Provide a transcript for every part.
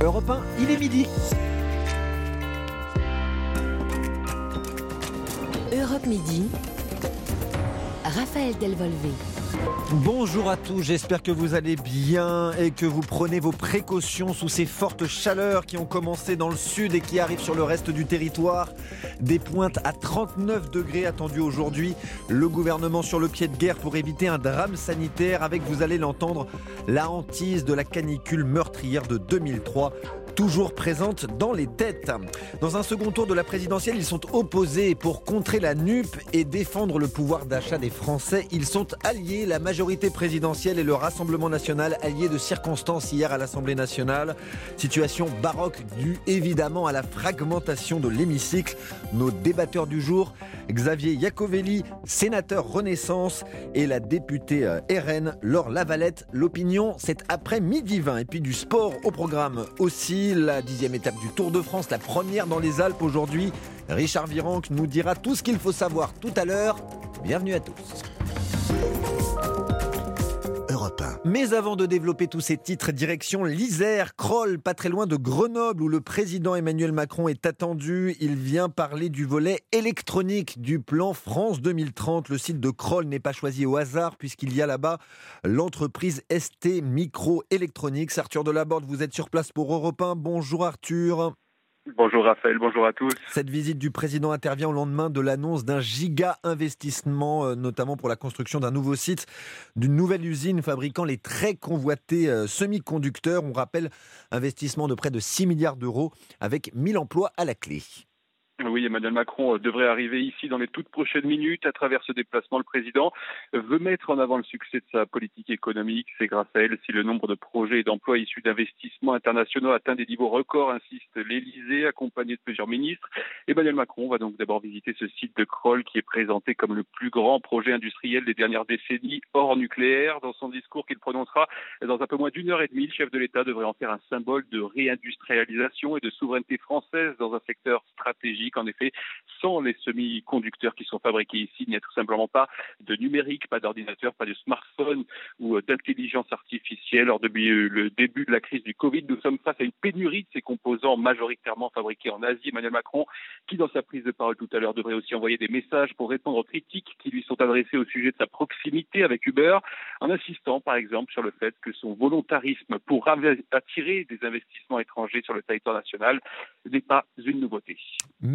Europe 1, il est midi. Europe Midi. Raphaël Delvolvé. Bonjour à tous, j'espère que vous allez bien et que vous prenez vos précautions sous ces fortes chaleurs qui ont commencé dans le sud et qui arrivent sur le reste du territoire. Des pointes à 39 degrés attendues aujourd'hui. Le gouvernement sur le pied de guerre pour éviter un drame sanitaire avec, vous allez l'entendre, la hantise de la canicule meurtrière de 2003 toujours présente dans les têtes. Dans un second tour de la présidentielle, ils sont opposés pour contrer la NUP et défendre le pouvoir d'achat des Français. Ils sont alliés, la majorité présidentielle et le Rassemblement national, alliés de circonstances hier à l'Assemblée nationale. Situation baroque due évidemment à la fragmentation de l'hémicycle. Nos débatteurs du jour, Xavier Iacovelli, sénateur Renaissance, et la députée euh, RN, Laure Lavalette. L'opinion, c'est après midi 20. Et puis du sport au programme aussi la dixième étape du Tour de France, la première dans les Alpes aujourd'hui. Richard Virenque nous dira tout ce qu'il faut savoir tout à l'heure. Bienvenue à tous. Mais avant de développer tous ces titres, direction l'Isère, Kroll, pas très loin de Grenoble, où le président Emmanuel Macron est attendu. Il vient parler du volet électronique du plan France 2030. Le site de Kroll n'est pas choisi au hasard, puisqu'il y a là-bas l'entreprise ST Micro Electronics. Arthur Delaborde, vous êtes sur place pour Europe 1. Bonjour Arthur. Bonjour Raphaël, bonjour à tous. Cette visite du président intervient au lendemain de l'annonce d'un giga investissement, euh, notamment pour la construction d'un nouveau site, d'une nouvelle usine fabriquant les très convoités euh, semi-conducteurs. On rappelle investissement de près de 6 milliards d'euros avec 1000 emplois à la clé. Oui, Emmanuel Macron euh, devrait arriver ici dans les toutes prochaines minutes. À travers ce déplacement, le président veut mettre en avant le succès de sa politique économique. C'est grâce à elle si le nombre de projets et d'emplois issus d'investissements internationaux atteint des niveaux records, insiste l'Élysée, accompagné de plusieurs ministres. Emmanuel Macron va donc d'abord visiter ce site de Kroll qui est présenté comme le plus grand projet industriel des dernières décennies hors nucléaire. Dans son discours qu'il prononcera dans un peu moins d'une heure et demie, le chef de l'État devrait en faire un symbole de réindustrialisation et de souveraineté française dans un secteur stratégique en effet, sans les semi-conducteurs qui sont fabriqués ici, il n'y a tout simplement pas de numérique, pas d'ordinateur, pas de smartphone ou euh, d'intelligence artificielle. Lors depuis euh, le début de la crise du Covid, nous sommes face à une pénurie de ces composants majoritairement fabriqués en Asie. Emmanuel Macron, qui dans sa prise de parole tout à l'heure devrait aussi envoyer des messages pour répondre aux critiques qui lui sont adressées au sujet de sa proximité avec Uber, en insistant par exemple sur le fait que son volontarisme pour attirer des investissements étrangers sur le territoire national n'est pas une nouveauté.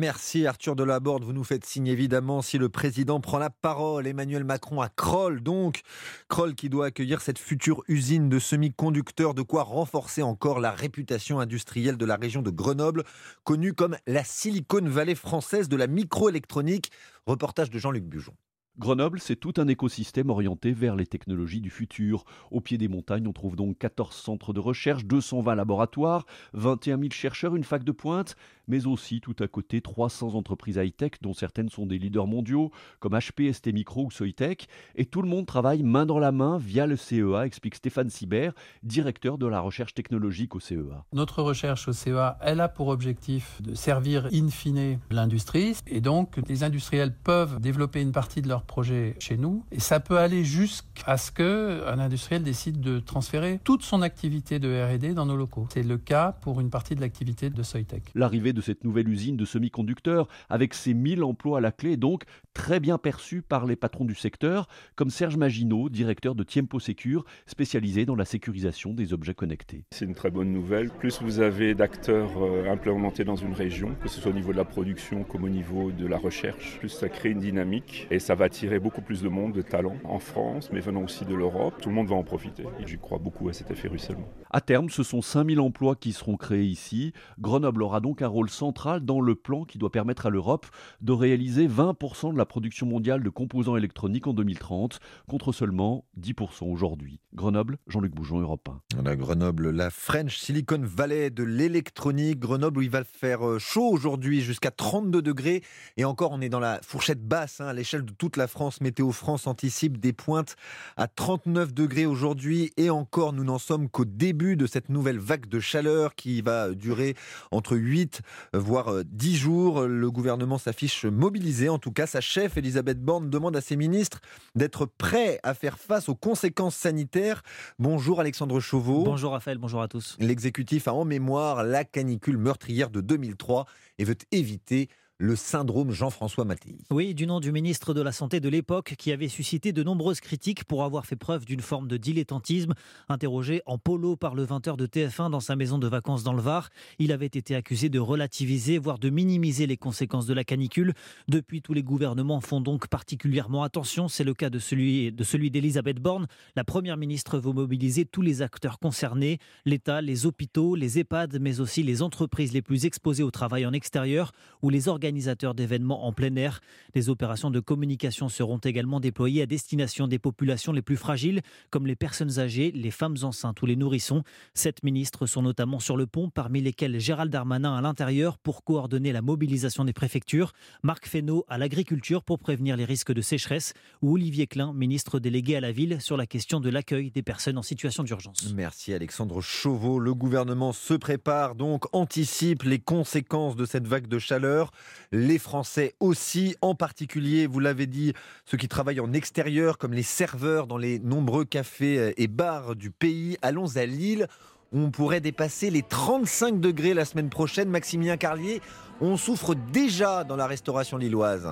Arthur Delaborde. Vous nous faites signe évidemment si le président prend la parole. Emmanuel Macron à Kroll, donc. Kroll qui doit accueillir cette future usine de semi-conducteurs, de quoi renforcer encore la réputation industrielle de la région de Grenoble, connue comme la Silicon Valley française de la microélectronique. Reportage de Jean-Luc Bujon. Grenoble, c'est tout un écosystème orienté vers les technologies du futur. Au pied des montagnes, on trouve donc 14 centres de recherche, 220 laboratoires, 21 000 chercheurs, une fac de pointe, mais aussi tout à côté 300 entreprises high-tech dont certaines sont des leaders mondiaux comme HP, ST Micro ou Soitec. Et tout le monde travaille main dans la main via le CEA, explique Stéphane Sibert, directeur de la recherche technologique au CEA. Notre recherche au CEA, elle a pour objectif de servir in fine l'industrie. Et donc, les industriels peuvent développer une partie de leur projet chez nous. Et ça peut aller jusqu'à ce qu'un industriel décide de transférer toute son activité de R&D dans nos locaux. C'est le cas pour une partie de l'activité de Soitec. L'arrivée de cette nouvelle usine de semi-conducteurs, avec ses 1000 emplois à la clé, est donc très bien perçue par les patrons du secteur, comme Serge Maginot, directeur de Tiempo Secure, spécialisé dans la sécurisation des objets connectés. C'est une très bonne nouvelle. Plus vous avez d'acteurs euh, implémentés dans une région, que ce soit au niveau de la production comme au niveau de la recherche, plus ça crée une dynamique et ça va attirer beaucoup plus de monde, de talents en France, mais venant aussi de l'Europe. Tout le monde va en profiter. Et j'y crois beaucoup à cet effet ruissellement. À terme, ce sont 5000 emplois qui seront créés ici. Grenoble aura donc un rôle central dans le plan qui doit permettre à l'Europe de réaliser 20% de la production mondiale de composants électroniques en 2030, contre seulement 10% aujourd'hui. Grenoble, Jean-Luc Boujon, Europe 1. On a Grenoble, la French Silicon Valley de l'électronique. Grenoble où il va faire euh, chaud aujourd'hui, jusqu'à 32 degrés. Et encore, on est dans la fourchette basse hein, à l'échelle de toute la la France. Météo France anticipe des pointes à 39 degrés aujourd'hui et encore nous n'en sommes qu'au début de cette nouvelle vague de chaleur qui va durer entre 8 voire 10 jours. Le gouvernement s'affiche mobilisé. En tout cas, sa chef Elisabeth Borne demande à ses ministres d'être prêts à faire face aux conséquences sanitaires. Bonjour Alexandre Chauveau. Bonjour Raphaël, bonjour à tous. L'exécutif a en mémoire la canicule meurtrière de 2003 et veut éviter le syndrome Jean-François Mattei. Oui, du nom du ministre de la Santé de l'époque qui avait suscité de nombreuses critiques pour avoir fait preuve d'une forme de dilettantisme. Interrogé en polo par le 20h de TF1 dans sa maison de vacances dans le Var, il avait été accusé de relativiser, voire de minimiser les conséquences de la canicule. Depuis, tous les gouvernements font donc particulièrement attention. C'est le cas de celui de celui d'Elisabeth Borne. La première ministre veut mobiliser tous les acteurs concernés, l'État, les hôpitaux, les EHPAD, mais aussi les entreprises les plus exposées au travail en extérieur ou les organisations organisateurs d'événements en plein air. Des opérations de communication seront également déployées à destination des populations les plus fragiles, comme les personnes âgées, les femmes enceintes ou les nourrissons. Sept ministres sont notamment sur le pont, parmi lesquels Gérald Darmanin à l'intérieur pour coordonner la mobilisation des préfectures, Marc Fesneau à l'agriculture pour prévenir les risques de sécheresse, ou Olivier Klein, ministre délégué à la ville, sur la question de l'accueil des personnes en situation d'urgence. Merci Alexandre Chauveau. Le gouvernement se prépare donc, anticipe les conséquences de cette vague de chaleur les Français aussi, en particulier, vous l'avez dit, ceux qui travaillent en extérieur, comme les serveurs dans les nombreux cafés et bars du pays. Allons à Lille. On pourrait dépasser les 35 degrés la semaine prochaine. Maximilien Carlier, on souffre déjà dans la restauration lilloise.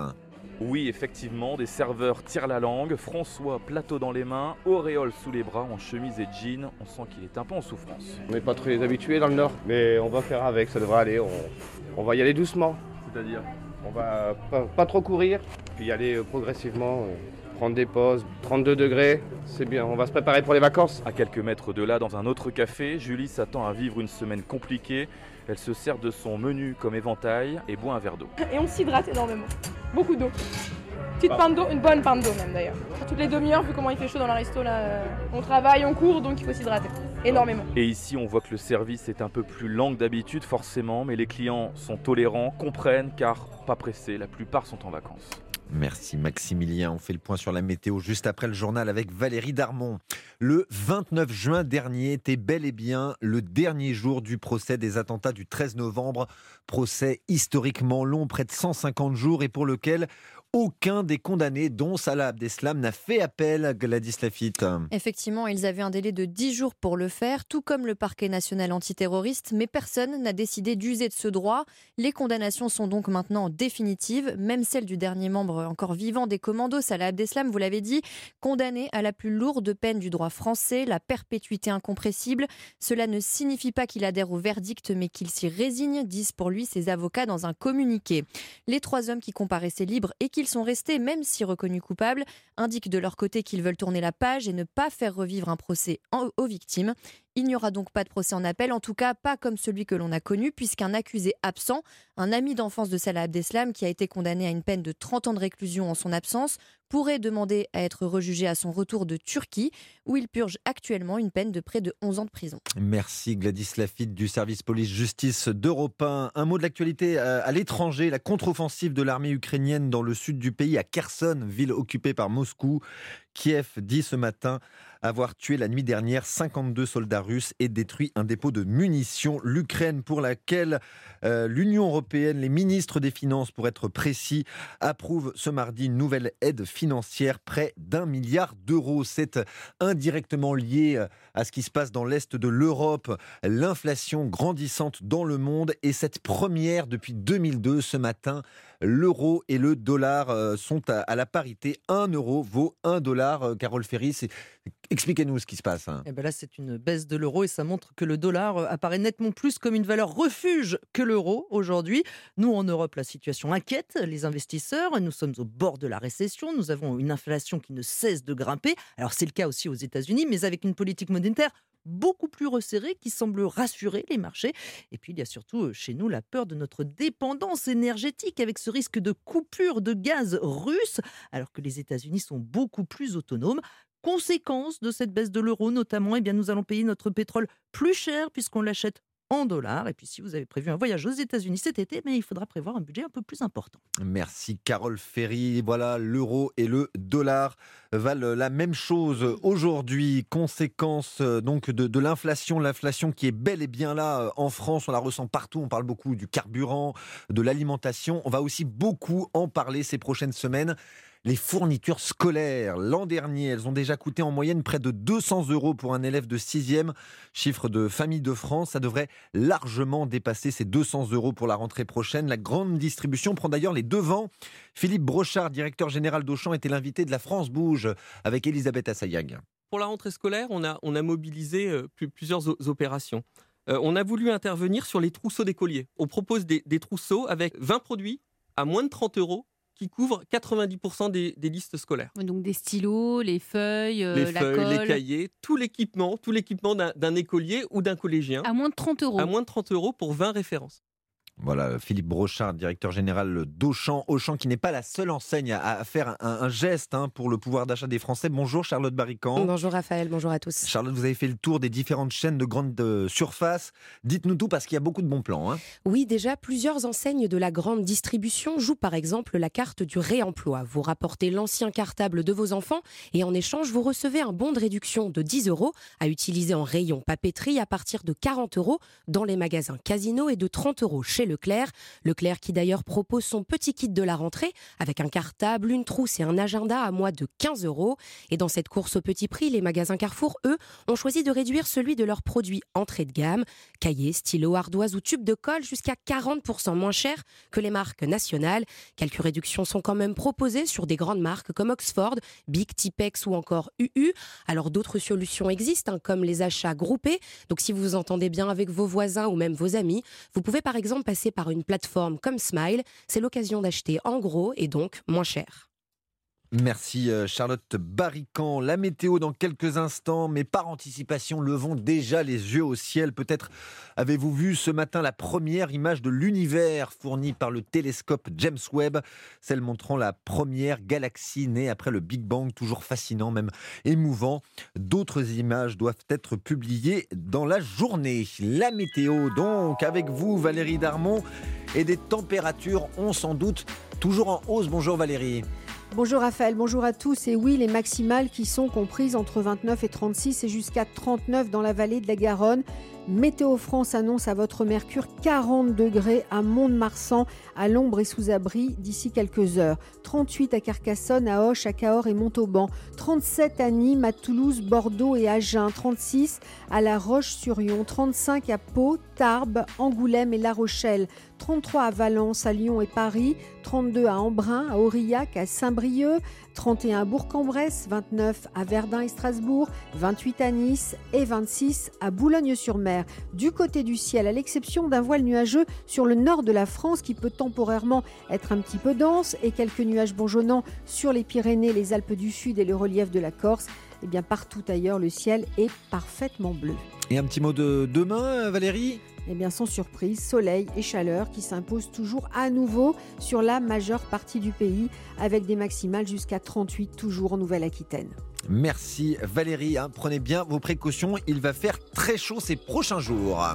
Oui, effectivement, des serveurs tirent la langue. François, plateau dans les mains, auréole sous les bras, en chemise et jean. On sent qu'il est un peu en souffrance. On n'est pas très habitué dans le Nord, mais on va faire avec, ça devrait aller. on va y aller doucement. C'est-à-dire On va pas, trop courir, puis y aller euh, progressivement, euh, prendre des pauses. 32 degrés, c'est bien, on va se préparer pour les vacances. À quelques mètres de là, dans un autre café, Julie s'attend à vivre une semaine compliquée. Elle se sert de son menu comme éventail et boit un verre d'eau. Et on s'hydrate énormément. Beaucoup d'eau. Petite pinte d'eau, une bonne pinte d'eau même d'ailleurs. Toutes les demi-heures, vu comment il fait chaud dans la resto, là, euh, on travaille, on court, donc il faut s'hydrater énormément. Et ici, on voit que le service est un peu plus lent que d'habitude, forcément, mais les clients sont tolérants, comprennent, car pas pressés, la plupart sont en vacances. Merci Maximilien. On fait le point sur la météo juste après le journal avec Valérie Darmon. Le 29 juin dernier était bel et bien le dernier jour du procès des attentats du 13 novembre. Procès historiquement long, près de 150 jours et pour lequel aucun des condamnés, dont Salah Abdeslam, n'a fait appel, Gladys Lafitte. Effectivement, ils avaient un délai de 10 jours pour le faire, tout comme le parquet national antiterroriste, mais personne n'a décidé d'user de ce droit. Les condamnations sont donc maintenant définitives, même celle du dernier membre encore vivant des commandos, Salah Abdeslam, vous l'avez dit, condamné à la plus lourde peine du droit français, la perpétuité incompressible. Cela ne signifie pas qu'il adhère au verdict, mais qu'il s'y résigne, disent pour lui ses avocats dans un communiqué. Les trois hommes qui comparaissaient libres et qui ils sont restés, même si reconnus coupables, indiquent de leur côté qu'ils veulent tourner la page et ne pas faire revivre un procès aux victimes. Il n'y aura donc pas de procès en appel, en tout cas pas comme celui que l'on a connu, puisqu'un accusé absent, un ami d'enfance de Salah Abdeslam, qui a été condamné à une peine de 30 ans de réclusion en son absence, pourrait demander à être rejugé à son retour de Turquie, où il purge actuellement une peine de près de 11 ans de prison. Merci Gladys Lafitte du service police-justice d'Europe 1. Un mot de l'actualité euh, à l'étranger, la contre-offensive de l'armée ukrainienne dans le sud du pays, à Kherson, ville occupée par Moscou. Kiev dit ce matin avoir tué la nuit dernière 52 soldats russes et détruit un dépôt de munitions. L'Ukraine, pour laquelle euh, l'Union européenne, les ministres des Finances, pour être précis, approuvent ce mardi une nouvelle aide financière près d'un milliard d'euros. C'est indirectement lié euh, à ce qui se passe dans l'Est de l'Europe, l'inflation grandissante dans le monde et cette première depuis 2002 ce matin l'euro et le dollar euh, sont à, la parité. Un euro vaut un dollar. Euh, Carole Ferry, expliquez-nous ce qui se passe. Hein. Eh ben là, c'est une baisse de l'euro et ça montre que le dollar euh, apparaît nettement plus comme une valeur refuge que l'euro aujourd'hui. Nous, en Europe, la situation inquiète les investisseurs. Nous sommes au bord de la récession. Nous avons une inflation qui ne cesse de grimper. Alors, c'est le cas aussi aux États-Unis, mais avec une politique monétaire beaucoup plus resserré qui semble rassurer les marchés. Et puis il y a surtout euh, chez nous la peur de notre dépendance énergétique avec ce risque de coupure de gaz russe alors que les États-Unis sont beaucoup plus autonomes. Conséquence de cette baisse de l'euro notamment, eh bien nous allons payer notre pétrole plus cher puisqu'on l'achète en dollars. Et puis si vous avez prévu un voyage aux États-Unis cet été, mais il faudra prévoir un budget un peu plus important. Merci Carole Ferry. Voilà, l'euro et le dollar valent la même chose aujourd'hui. Conséquence euh, donc de, de l'inflation, l'inflation qui est bel et bien là euh, en France. On la ressent partout. On parle beaucoup du carburant, de l'alimentation. On va aussi beaucoup en parler ces prochaines semaines les fournitures scolaires. L'an dernier, elles ont déjà coûté en moyenne près de 200 euros pour un élève de 6e, chiffre de Famille de France. Ça devrait largement dépasser ces 200 euros pour la rentrée prochaine. La grande distribution prend d'ailleurs les devants. Philippe Brochard, directeur général d'Auchan, était l'invité de la France Bouge avec Elisabeth Assayag. Pour la rentrée scolaire, on a, mobilisé euh, plusieurs opérations. Euh, on a voulu intervenir sur les trousseaux d'écoliers. On propose des trousseaux avec 20 produits à moins de 30 euros qui couvre 90% des, listes scolaires. Donc des stylos, les feuilles, euh, les feuilles, les cahiers, tout l'équipement, tout l'équipement d'un écolier ou d'un collégien. À moins de 30 euros. À moins de 30 euros pour 20 références. Voilà, Philippe Brochard, directeur général d'Auchan. Auchan qui n'est pas la seule enseigne à, faire un, geste hein, pour le pouvoir d'achat des Français. Bonjour Charlotte Barrican. Bonjour Raphaël, bonjour à tous. Charlotte, vous avez fait le tour des différentes chaînes de grande surface. Dites-nous tout parce qu'il y a beaucoup de bons plans. Hein. Oui, déjà, plusieurs enseignes de la grande distribution jouent par exemple la carte du réemploi. Vous rapportez l'ancien cartable de vos enfants et en échange, vous recevez un bon de réduction de 10 euros à utiliser en rayon papeterie à partir de 40 euros dans les magasins Casino et de 30 euros chez Leclerc. Leclerc qui d'ailleurs propose son petit kit de la rentrée avec un cartable, une trousse et un agenda à moins de 15 euros. Et dans cette course au petit prix, les magasins Carrefour, eux, ont choisi de réduire celui de leurs produits entrée de gamme, cahiers, stylos, ardoises ou tubes de colle jusqu'à 40% moins cher que les marques nationales. Quelques réductions sont quand même proposées sur des grandes marques comme Oxford, Big Tipex ou encore UU. Alors d'autres solutions existent, hein, comme les achats groupés. Donc si vous vous entendez bien avec vos voisins ou même vos amis, vous pouvez par exemple passer par une plateforme comme Smile, c'est l'occasion d'acheter en gros et donc moins cher. Merci euh, Charlotte Barrican. La météo dans quelques instants, mais par anticipation, levons déjà les yeux au ciel. Peut-être avez-vous vu ce matin la première image de l'univers fournie par le télescope James Webb, celle montrant la première galaxie née après le Big Bang, toujours fascinant, même émouvant. D'autres images doivent être publiées dans la journée. La météo donc, avec vous Valérie Darmon, et des températures, on s'en doute, toujours en hausse. Bonjour Valérie. Bonjour Raphaël, bonjour à tous. Et oui, les maximales qui sont comprises entre 29 et 36 et jusqu'à 39 dans la vallée de la Garonne. Météo France annonce à votre mercure 40 degrés à Mont-de-Marsan, à l'ombre et sous abri d'ici quelques heures. 38 à Carcassonne, à Auch, à Cahors et Montauban. 37 à Nîmes, à Toulouse, Bordeaux et Agen. 36 à La Roche-sur-Yon. 35 à Pau, Tarbes, Angoulême et La Rochelle. 33 à Valence, à Lyon et Paris. 32 à Embrun, à Aurillac, à Saint-Brieuc. 31 à Bourg-en-Bresse, 29 à Verdun et Strasbourg, 28 à Nice et 26 à Boulogne-sur-Mer. Du côté du ciel, à l'exception d'un voile nuageux sur le nord de la France qui peut temporairement être un petit peu dense et quelques nuages bonjonnants sur les Pyrénées, les Alpes du Sud et le relief de la Corse, eh bien partout ailleurs, le ciel est parfaitement bleu. Et un petit mot de demain, Valérie? Eh bien, sans surprise, soleil et chaleur qui s'imposent toujours à nouveau sur la majeure partie du pays, avec des maximales jusqu'à 38 toujours en Nouvelle-Aquitaine. Merci Valérie, hein. prenez bien vos précautions, il va faire très chaud ces prochains jours.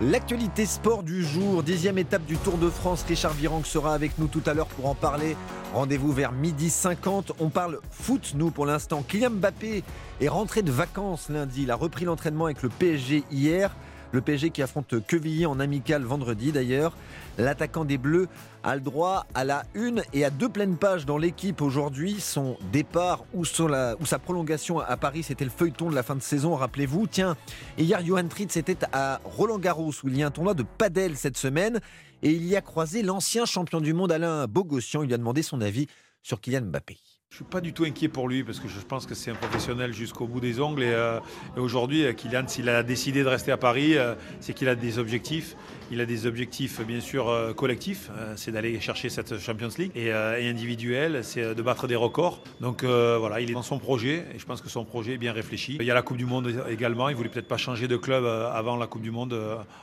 L'actualité sport du jour, dixième étape du Tour de France. Richard Virenque sera avec nous tout à l'heure pour en parler. Rendez-vous vers midi 50. On parle foot, nous, pour l'instant. Kylian Mbappé est rentré de vacances lundi. Il a repris l'entraînement avec le PSG hier. Le PSG qui affronte Quevilly en amical vendredi d'ailleurs. L'attaquant des Bleus a le droit à la une et à deux pleines pages dans l'équipe aujourd'hui. Son départ ou, sa prolongation à Paris, c'était le feuilleton de la fin de saison, rappelez-vous. Tiens, hier, Johan Tritz était à Roland Garros où il y a un tournoi de padel cette semaine et il y a croisé l'ancien champion du monde Alain Bogossian. Il lui a demandé son avis sur Kylian Mbappé. Je suis pas du tout inquiet pour lui parce que je pense que c'est un professionnel jusqu'au bout des ongles. Et, euh, aujourd'hui, euh, Kylian, s'il a décidé de rester à Paris, euh, c'est qu'il a des objectifs. Il a des objectifs, bien sûr, collectifs. c'est d'aller chercher cette Champions League. Et, et individuel, c'est de battre des records. Donc voilà, il est dans son projet et je pense que son projet est bien réfléchi. Il y a la Coupe du Monde également. Il voulait peut-être pas changer de club avant la Coupe du Monde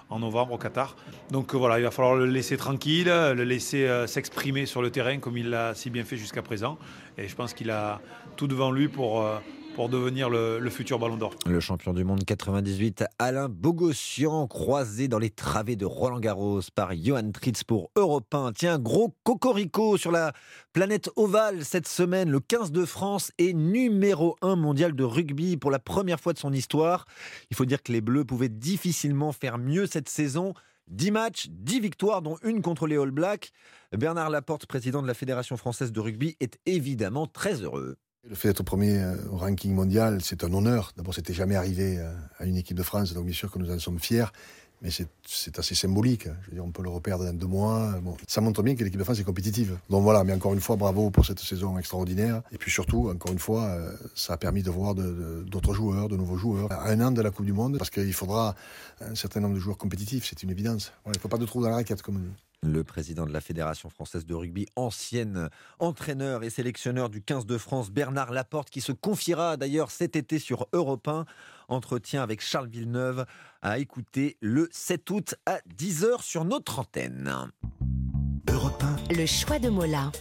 en novembre au Qatar. Donc voilà, il va falloir le laisser tranquille, le laisser s'exprimer sur le terrain comme il l'a si bien fait jusqu'à présent. Et je pense qu'il a tout devant lui pour, euh, pour devenir le, futur Ballon d'Or. Le champion du monde 98, Alain Bogossian, croisé dans les travées de Roland Garros par Johan Tritz pour Europe 1. Tiens, gros cocorico sur la planète ovale cette semaine. Le 15 de France est numéro 1 mondial de rugby pour la première fois de son histoire. Il faut dire que les Bleus pouvaient difficilement faire mieux cette saison. 10 matchs, 10 victoires, dont une contre les All Blacks. Bernard Laporte, président de la Fédération française de rugby, est évidemment très heureux. Le fait d'être premier euh, au ranking mondial, c'est un honneur. D'abord, c'était jamais arrivé euh, à une équipe de France, donc bien sûr que nous en sommes fiers. Mais c'est assez symbolique. Dire, on peut le reperdre dans deux mois. Ça montre bien que l'équipe de France est compétitive. Donc voilà, mais encore une fois, bravo pour cette saison extraordinaire. Et puis surtout, encore une fois, euh, ça a permis de voir d'autres joueurs, de nouveaux joueurs, un an de la Coupe du Monde, parce qu'il faudra un certain nombre de joueurs compétitifs, c'est une évidence. il ne faut pas de trou dans la raquette, comme le président de la Fédération française de rugby, ancienne entraîneur et sélectionneur du 15 de France, Bernard Laporte, qui se confiera d'ailleurs cet été sur Europe 1. Entretien avec Charles Villeneuve à écouter le 7 août à 10h sur notre antenne. Europe 1. Le choix de Mola.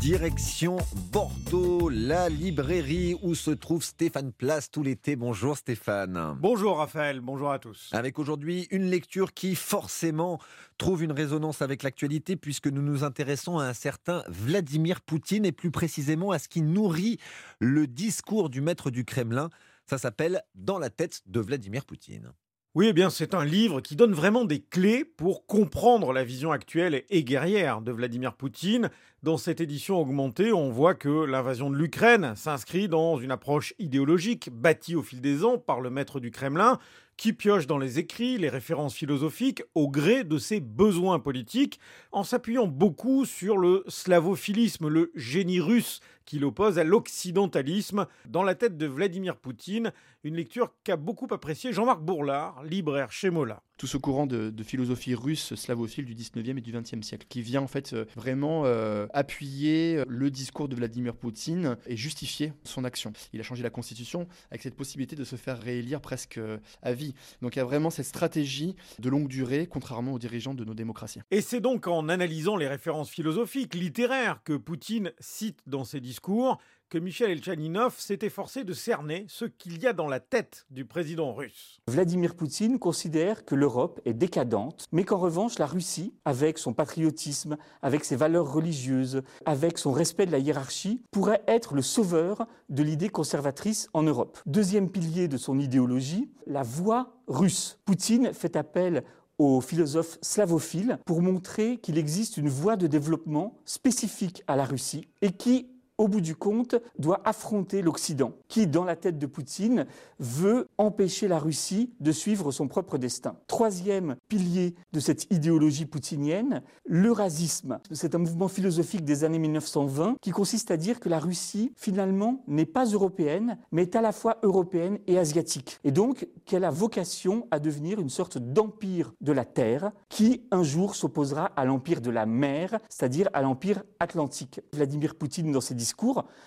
Direction Bordeaux, la librairie où se trouve Stéphane Place tout l'été. Bonjour Stéphane. Bonjour Raphaël, bonjour à tous. Avec aujourd'hui une lecture qui forcément trouve une résonance avec l'actualité puisque nous nous intéressons à un certain Vladimir Poutine et plus précisément à ce qui nourrit le discours du maître du Kremlin. Ça s'appelle Dans la tête de Vladimir Poutine. Oui, eh bien, c'est un livre qui donne vraiment des clés pour comprendre la vision actuelle et guerrière de Vladimir Poutine. Dans cette édition augmentée, on voit que l'invasion de l'Ukraine s'inscrit dans une approche idéologique bâtie au fil des ans par le maître du Kremlin, qui pioche dans les écrits, les références philosophiques au gré de ses besoins politiques, en s'appuyant beaucoup sur le slavophilisme, le génie russe qui l'oppose à l'occidentalisme. Dans la tête de Vladimir Poutine, une lecture qu'a beaucoup appréciée Jean-Marc Bourlard, libraire chez Mola tout ce courant de, philosophie russe slavophile du 19e et du 20e siècle, qui vient en fait euh, vraiment euh, appuyer le discours de Vladimir Poutine et justifier son action. Il a changé la constitution avec cette possibilité de se faire réélire presque euh, à vie. Donc il y a vraiment cette stratégie de longue durée, contrairement aux dirigeants de nos démocraties. Et c'est donc en analysant les références philosophiques, littéraires que Poutine cite dans ses discours que Michel Elchaninov s'est efforcé de cerner ce qu'il y a dans la tête du président russe. Vladimir Poutine considère que l'Europe est décadente, mais qu'en revanche la Russie, avec son patriotisme, avec ses valeurs religieuses, avec son respect de la hiérarchie, pourrait être le sauveur de l'idée conservatrice en Europe. Deuxième pilier de son idéologie, la voix russe. Poutine fait appel aux philosophes slavophiles pour montrer qu'il existe une voie de développement spécifique à la Russie et qui au bout du compte, doit affronter l'Occident, qui, dans la tête de Poutine, veut empêcher la Russie de suivre son propre destin. Troisième pilier de cette idéologie poutinienne, l'eurasisme. C'est un mouvement philosophique des années 1920 qui consiste à dire que la Russie, finalement, n'est pas européenne, mais est à la fois européenne et asiatique. Et donc qu'elle a vocation à devenir une sorte d'empire de la Terre qui, un jour, s'opposera à l'empire de la mer, c'est-à-dire à l'empire atlantique. Vladimir Poutine, dans ses.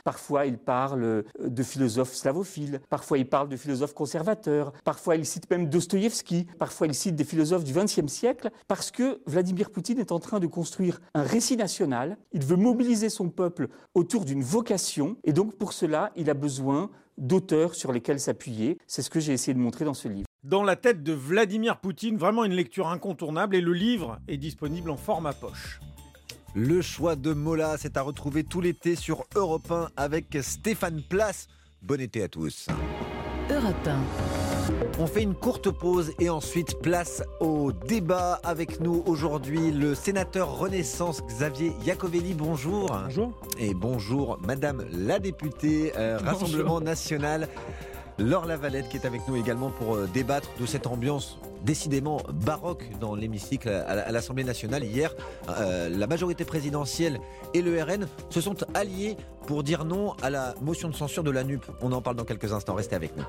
Parfois, il parle euh, de philosophes slavophiles, parfois il parle de philosophes conservateurs, parfois il cite même Dostoïevski, parfois il cite des philosophes du XXe siècle, parce que Vladimir Poutine est en train de construire un récit national, il veut mobiliser son peuple autour d'une vocation, et donc pour cela, il a besoin d'auteurs sur lesquels s'appuyer. C'est ce que j'ai essayé de montrer dans ce livre. Dans la tête de Vladimir Poutine, vraiment une lecture incontournable, et le livre est disponible en format poche. Le choix de Mola, c'est à retrouver tout l'été sur Europe 1 avec Stéphane Place. Bon été à tous. Europe 1. On fait une courte pause et ensuite place au débat avec nous aujourd'hui le sénateur Renaissance Xavier Iacovelli. Bonjour. Bonjour. Et bonjour Madame la députée euh, Rassemblement National. Laure Lavalette qui est avec nous également pour euh, débattre de cette ambiance décidément baroque dans l'hémicycle à l'Assemblée nationale. Hier, euh, la majorité présidentielle et le RN se sont alliés pour dire non à la motion de censure de la NUP. On en parle dans quelques instants. Restez avec nous.